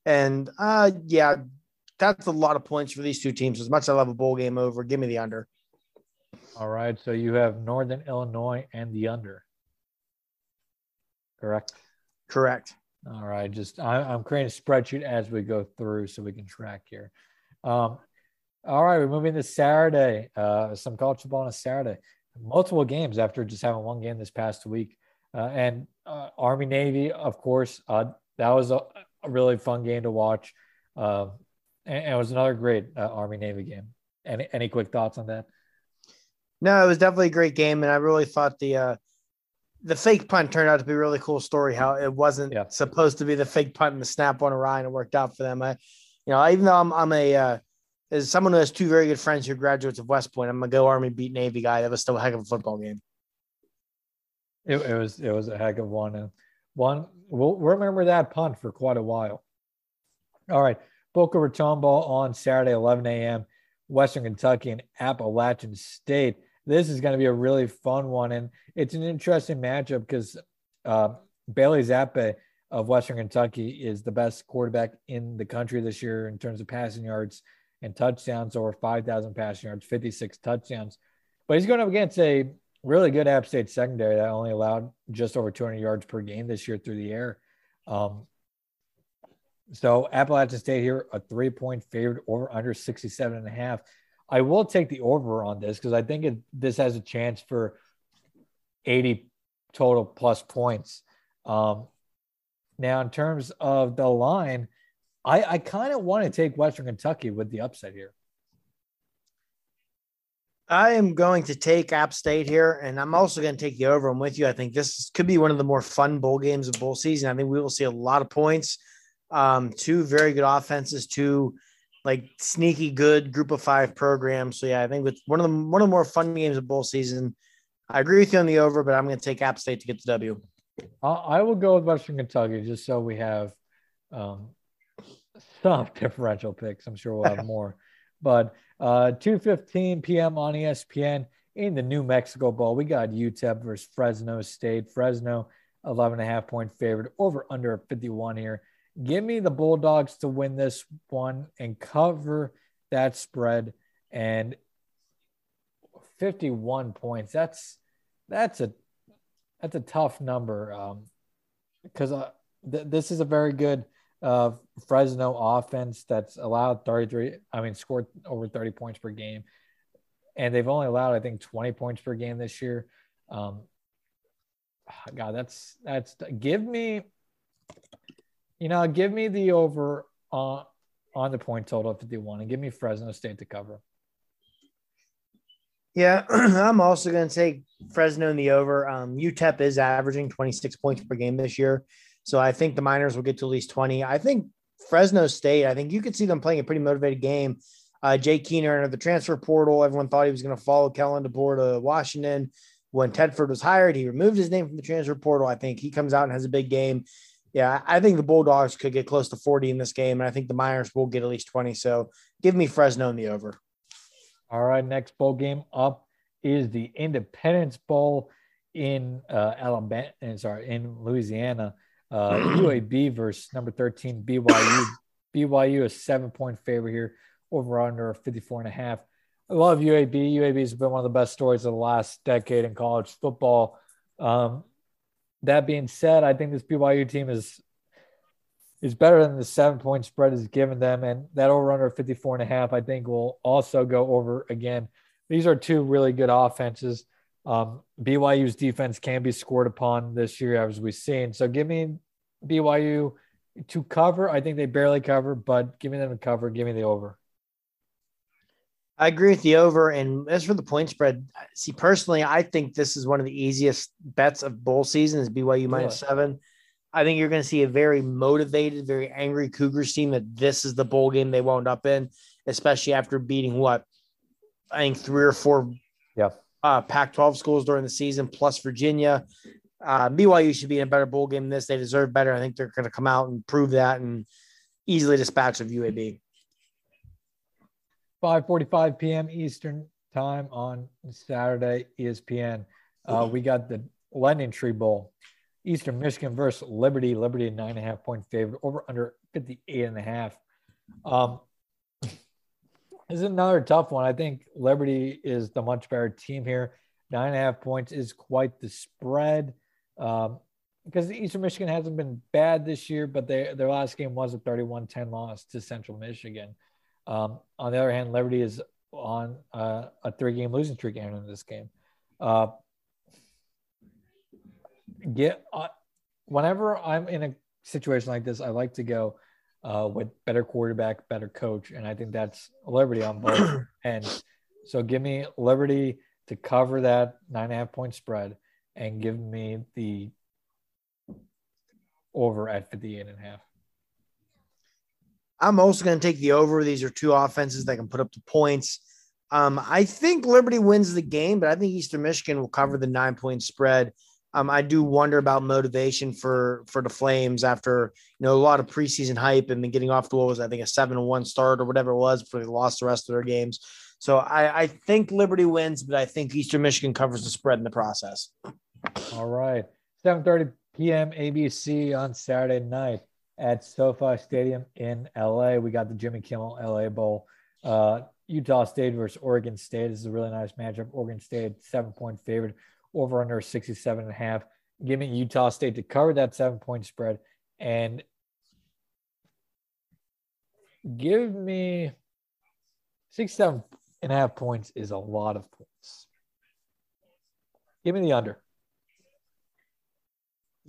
and uh, yeah, that's a lot of points for these two teams. As much as I love a bowl game over, give me the under. All right, so you have Northern Illinois and the under. Correct. Correct. All right, just I, am creating a spreadsheet as we go through so we can track here. Um, all right, we're moving to Saturday. Uh, some college football on a Saturday. Multiple games after just having one game this past week. Uh, and uh, Army Navy, of course, uh, that was a, a, really fun game to watch. And, it was another great uh, Army Navy game. Any any quick thoughts on that? No, it was definitely a great game, and I really thought the uh, the fake punt turned out to be a really cool story. How it wasn't yeah. supposed to be the fake punt and the snap on Orion. It worked out for them. I, you know, even though I'm I'm a uh, as someone who has two very good friends who are graduates of West Point, I'm gonna go Army beat Navy guy. That was still a heck of a football game. It, it was it was a heck of one and one. We'll remember that punt for quite a while. All right, Boca Raton ball on Saturday, 11 a.m. Western Kentucky and Appalachian State this is going to be a really fun one. And it's an interesting matchup because uh, Bailey Zappe of Western Kentucky is the best quarterback in the country this year in terms of passing yards and touchdowns, over 5,000 passing yards, 56 touchdowns. But he's going up against a really good App State secondary that only allowed just over 200 yards per game this year through the air. Um, so Appalachian State here, a three point favorite over under 67 and a half. I will take the over on this because I think it, this has a chance for 80 total plus points. Um, now, in terms of the line, I, I kind of want to take Western Kentucky with the upset here. I am going to take App State here, and I'm also going to take the over. I'm with you. I think this could be one of the more fun bowl games of bowl season. I think we will see a lot of points. Um, two very good offenses, two like sneaky good group of five programs. So yeah, I think with one of the one of the more fun games of bowl season. I agree with you on the over, but I'm going to take App State to get the W. I will go with Western Kentucky just so we have um, some differential picks. I'm sure we'll have more. But uh, 2:15 p.m. on ESPN in the New Mexico Bowl, we got UTEP versus Fresno State. Fresno 11 and a half point favorite over under 51 here. Give me the Bulldogs to win this one and cover that spread. And 51 points. That's that's a that's a tough number um, because uh, th- this is a very good uh, Fresno offense that's allowed 33. I mean, scored over 30 points per game, and they've only allowed I think 20 points per game this year. Um, God, that's that's give me you know, give me the over on on the point total of 51 and give me Fresno State to cover. Yeah, I'm also going to take Fresno in the over. Um, UTEP is averaging 26 points per game this year. So I think the Miners will get to at least 20. I think Fresno State, I think you could see them playing a pretty motivated game. Uh, Jake Haener entered the transfer portal. Everyone thought he was going to follow Kellen DeBoer to Washington. When Tedford was hired, he removed his name from the transfer portal. I think he comes out and has a big game yeah, I think the Bulldogs could get close to 40 in this game, and I think the Miners will get at least 20. So give me Fresno in the over. All right, next bowl game up is the Independence Bowl in uh, Alabama. Eh, sorry, in Louisiana. Uh, UAB versus number 13 BYU. BYU is seven point favorite here, over under 54 and a half. I love UAB. UAB has been one of the best stories of the last decade in college football. Um, that being said, I think this BYU team is is better than the seven point spread is given them. And that over under 54 and a half, I think will also go over again. These are two really good offenses. Um, BYU's defense can be scored upon this year, as we've seen. So give me BYU to cover. I think they barely cover, but give me them to cover. Give me the over. I agree with the over. And as for the point spread, see, personally, I think this is one of the easiest bets of bowl season is BYU minus seven. I think you're going to see a very motivated, very angry Cougars team that this is the bowl game they wound up in, especially after beating what I think three or four yeah. uh, Pac 12 schools during the season, plus Virginia. Uh, BYU should be in a better bowl game than this. They deserve better. I think they're going to come out and prove that and easily dispatch of UAB. 5:45 p.m. Eastern time on Saturday, ESPN. Uh, we got the LendingTree Bowl. Eastern Michigan versus Liberty. Liberty nine and a half point favorite over under 58 and a half. Um, this is another tough one. I think Liberty is the much better team here. Nine and a half points is quite the spread. Um, because Eastern Michigan hasn't been bad this year, but they, their last game was a 31 10 loss to Central Michigan. Um, on the other hand, Liberty is on uh, a three game losing streak in this game. Uh, get uh, whenever I'm in a situation like this, I like to go uh, with better quarterback, better coach, and I think that's Liberty on both ends. So give me Liberty to cover that nine and a half point spread, and give me the over at 58 and a half. I'm also going to take the over. These are two offenses that can put up the points. Um, I think Liberty wins the game, but I think Eastern Michigan will cover the nine point spread. Um, I do wonder about motivation for for the Flames after you know a lot of preseason hype and then getting off the what was I think a seven to one start or whatever it was before they lost the rest of their games. So I, I think Liberty wins, but I think Eastern Michigan covers the spread in the process. All right, seven thirty p.m. ABC on Saturday night at SoFi Stadium in LA. We got the Jimmy Kimmel LA Bowl. Uh, Utah State versus Oregon State. This is a really nice matchup. Oregon State, seven point favorite, over under 67 and a half. Giving Utah State to cover that seven point spread and give me 67 and a half points is a lot of points. Give me the under.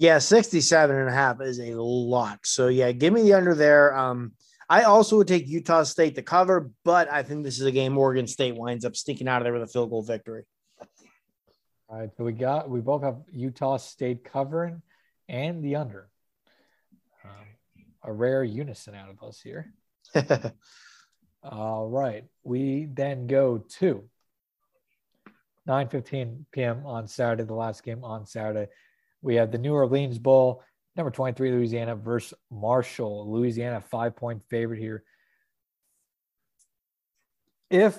Yeah, 67 and a half is a lot. So yeah, give me the under there. Um, I also would take Utah State to cover, but I think this is a game Oregon State winds up sneaking out of there with a field goal victory. All right, so we got we both have Utah State covering and the under. Um, a rare unison out of us here. All right, we then go to 9:15 p.m. on Saturday, the last game on Saturday. We have the New Orleans Bowl, number 23, Louisiana versus Marshall. Louisiana, five point favorite here. If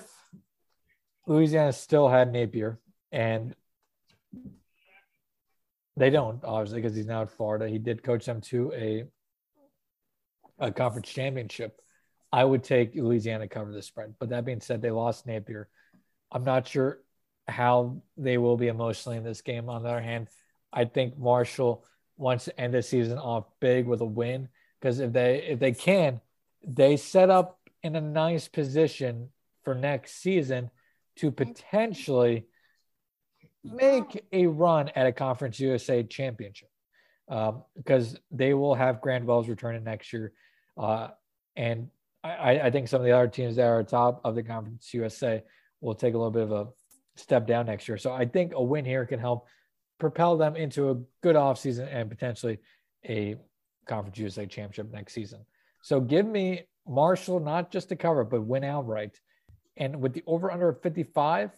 Louisiana still had Napier, and they don't, obviously, because he's now at Florida, he did coach them to a, a conference championship. I would take Louisiana cover the spread. But that being said, they lost Napier. I'm not sure how they will be emotionally in this game. On the other hand, I think Marshall wants to end the season off big with a win. Because if they if they can, they set up in a nice position for next season to potentially make a run at a Conference USA championship. Um, because they will have Grant Wells returning next year, uh, and I, I think some of the other teams that are top of the Conference USA will take a little bit of a step down next year. So I think a win here can help propel them into a good offseason and potentially a Conference USA championship next season. So give me Marshall not just to cover, but win outright. And with the over under of 55,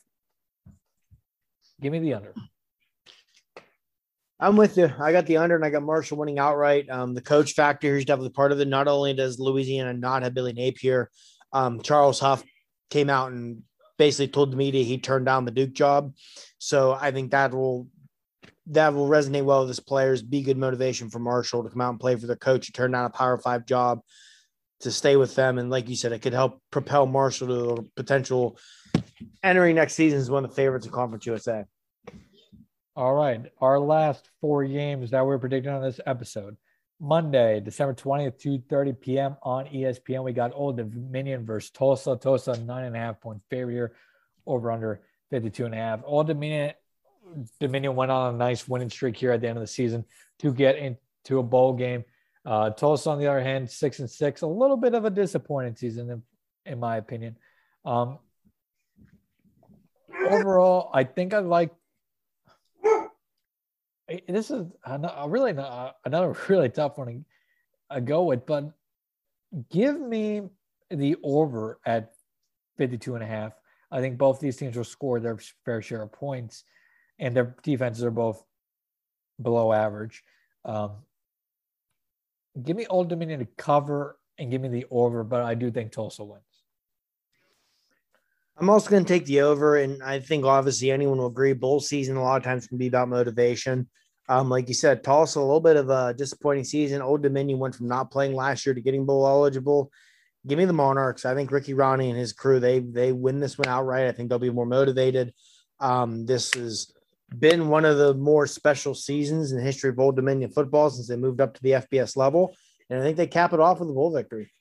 give me the under. I'm with you. I got the under and I got Marshall winning outright. Um, the coach factor here is definitely part of it. Not only does Louisiana not have Billy Napier, um, Charles Huff came out and basically told the media he turned down the Duke job. So I think that will that will resonate well with his players, be good motivation for Marshall to come out and play for their coach, to turn down a power five job to stay with them. And like you said, it could help propel Marshall to a potential entering next season as one of the favorites of Conference USA. All right. Our last four games that we're predicting on this episode. Monday, December 20th, 2:30 p.m. on ESPN. We got Old Dominion versus Tulsa. Tulsa, nine and a half point favorite over under 52 and a half. Old Dominion Dominion went on a nice winning streak here at the end of the season to get into a bowl game. Uh, Tulsa, on the other hand, six and six, a little bit of a disappointing season, in, in my opinion. Um, overall, I think I like. This is a really another really tough one to go with, but give me the over at 52 and a half. I think both these teams will score their fair share of points and their defenses are both below average. Um, give me Old Dominion to cover and give me the over, but I do think Tulsa wins. I'm also going to take the over, and I think obviously anyone will agree. Bowl season a lot of times can be about motivation. Um, like you said, Tulsa a little bit of a disappointing season. Old Dominion went from not playing last year to getting bowl eligible. Give me the Monarchs. I think Ricky Rahne and his crew they they win this one outright. I think they'll be more motivated. Um, this has been one of the more special seasons in the history of Old Dominion football since they moved up to the FBS level, and I think they cap it off with a bowl victory.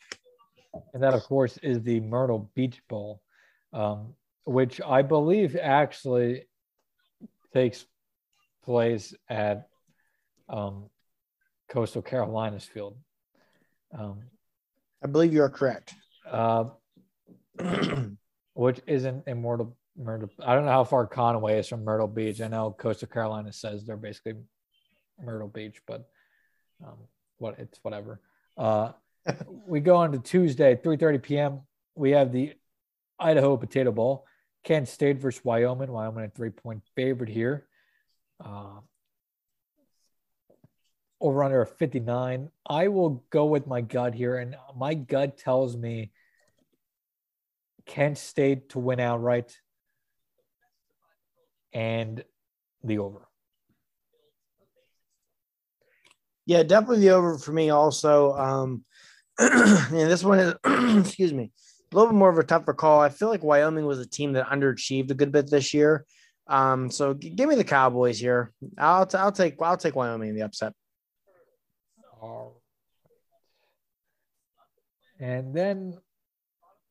And that, of course, is the Myrtle Beach Bowl, um, which I believe actually takes place at um, Coastal Carolinas Field. Um, I believe you are correct. Uh, which isn't Immortal Myrtle. I don't know how far Conway is from Myrtle Beach. I know Coastal Carolina says they're basically Myrtle Beach, but um, what it's whatever. Uh, we go on to Tuesday, 3:30 p.m. We have the Idaho Potato Bowl. Kent State versus Wyoming. Wyoming a three-point favorite here. Uh, over under a 59. I will go with my gut here, and my gut tells me Kent State to win outright and the over. Yeah, definitely the over for me also. Um, and this one is, excuse me, a little bit more of a tougher call. I feel like Wyoming was a team that underachieved a good bit this year. Um, so g- give me the Cowboys here. I'll, t- I'll take I'll take Wyoming in the upset. And then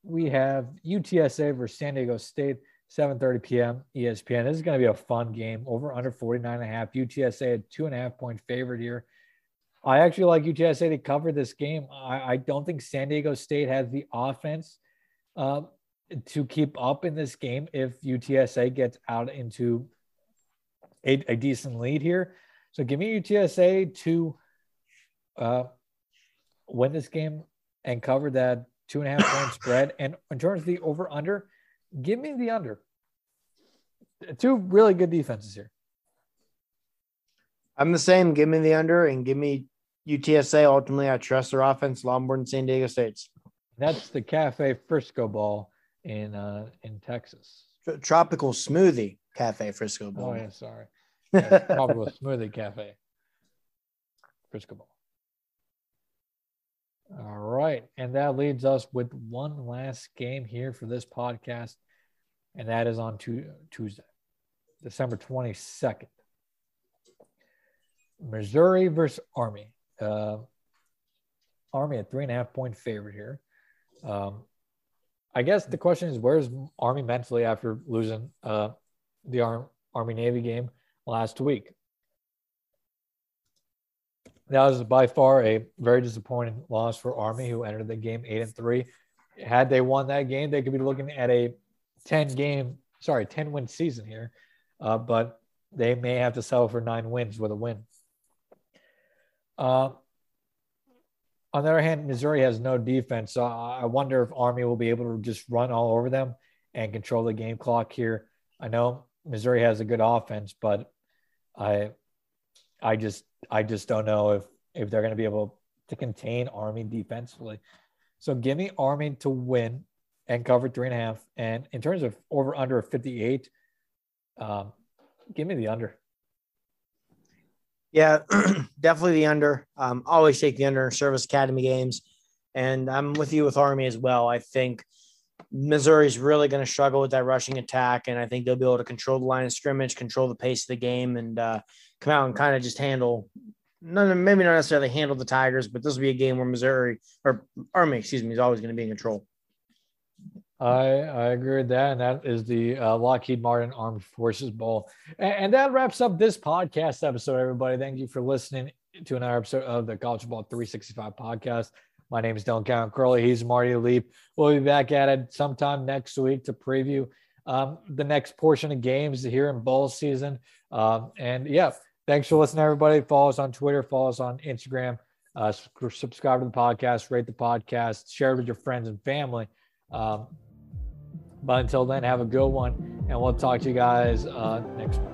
we have UTSA versus San Diego State, 7:30 p.m. ESPN. This is going to be a fun game. Over under 49 and a half. UTSA a two and a half point favorite here. I actually like UTSA to cover this game. I, I don't think San Diego State has the offense uh, to keep up in this game if UTSA gets out into a, a decent lead here. So give me UTSA to uh, win this game and cover that two and a half point spread. And in terms of the over under, give me the under. Two really good defenses here. I'm the same. Give me the under and give me UTSA. Ultimately, I trust their offense a lot more than San Diego State's. That's the Cafe Frisco Ball in uh, in Texas. Tropical Smoothie Cafe Frisco Bowl. Oh yeah, sorry. Yeah, Tropical Smoothie Cafe Frisco Ball. All right. And that leads us with one last game here for this podcast. And that is on Tuesday, December 22nd. Missouri versus Army. Uh, Army a three and a half point favorite here. Um, I guess the question is where's Army mentally after losing uh, the Arm, Army Navy game last week? That was by far a very disappointing loss for Army, who entered the game eight and three. Had they won that game, they could be looking at a 10 game, sorry, 10 win season here. Uh, but they may have to settle for nine wins with a win. Uh, on the other hand, Missouri has no defense. So I wonder if Army will be able to just run all over them and control the game clock here. I know Missouri has a good offense, but I I just I just don't know if if they're going to be able to contain Army defensively. So give me Army to win and cover three and a half. And in terms of over under 58, um, give me the under. Yeah, definitely the under. Um, always take the under service academy games. And I'm with you with Army as well. I think Missouri's really going to struggle with that rushing attack. And I think they'll be able to control the line of scrimmage, control the pace of the game, and uh, come out and kind of just handle none, maybe not necessarily handle the Tigers, but this will be a game where Missouri or Army, excuse me, is always going to be in control. I, I agree with that. And that is the uh, Lockheed Martin Armed Forces Bowl. And, and, that wraps up this podcast episode, everybody. Thank you for listening to another episode of the College Ball 365 podcast. My name is Dylan Count Curley. He's Marty Leap. We'll be back at it sometime next week to preview um, the next portion of games here in bowl season. Um, and yeah, thanks for listening, everybody. Follow us on Twitter, follow us on Instagram, uh, subscribe to the podcast, rate the podcast, share it with your friends and family. Um, but until then, have a good one, and we'll talk to you guys uh, next week.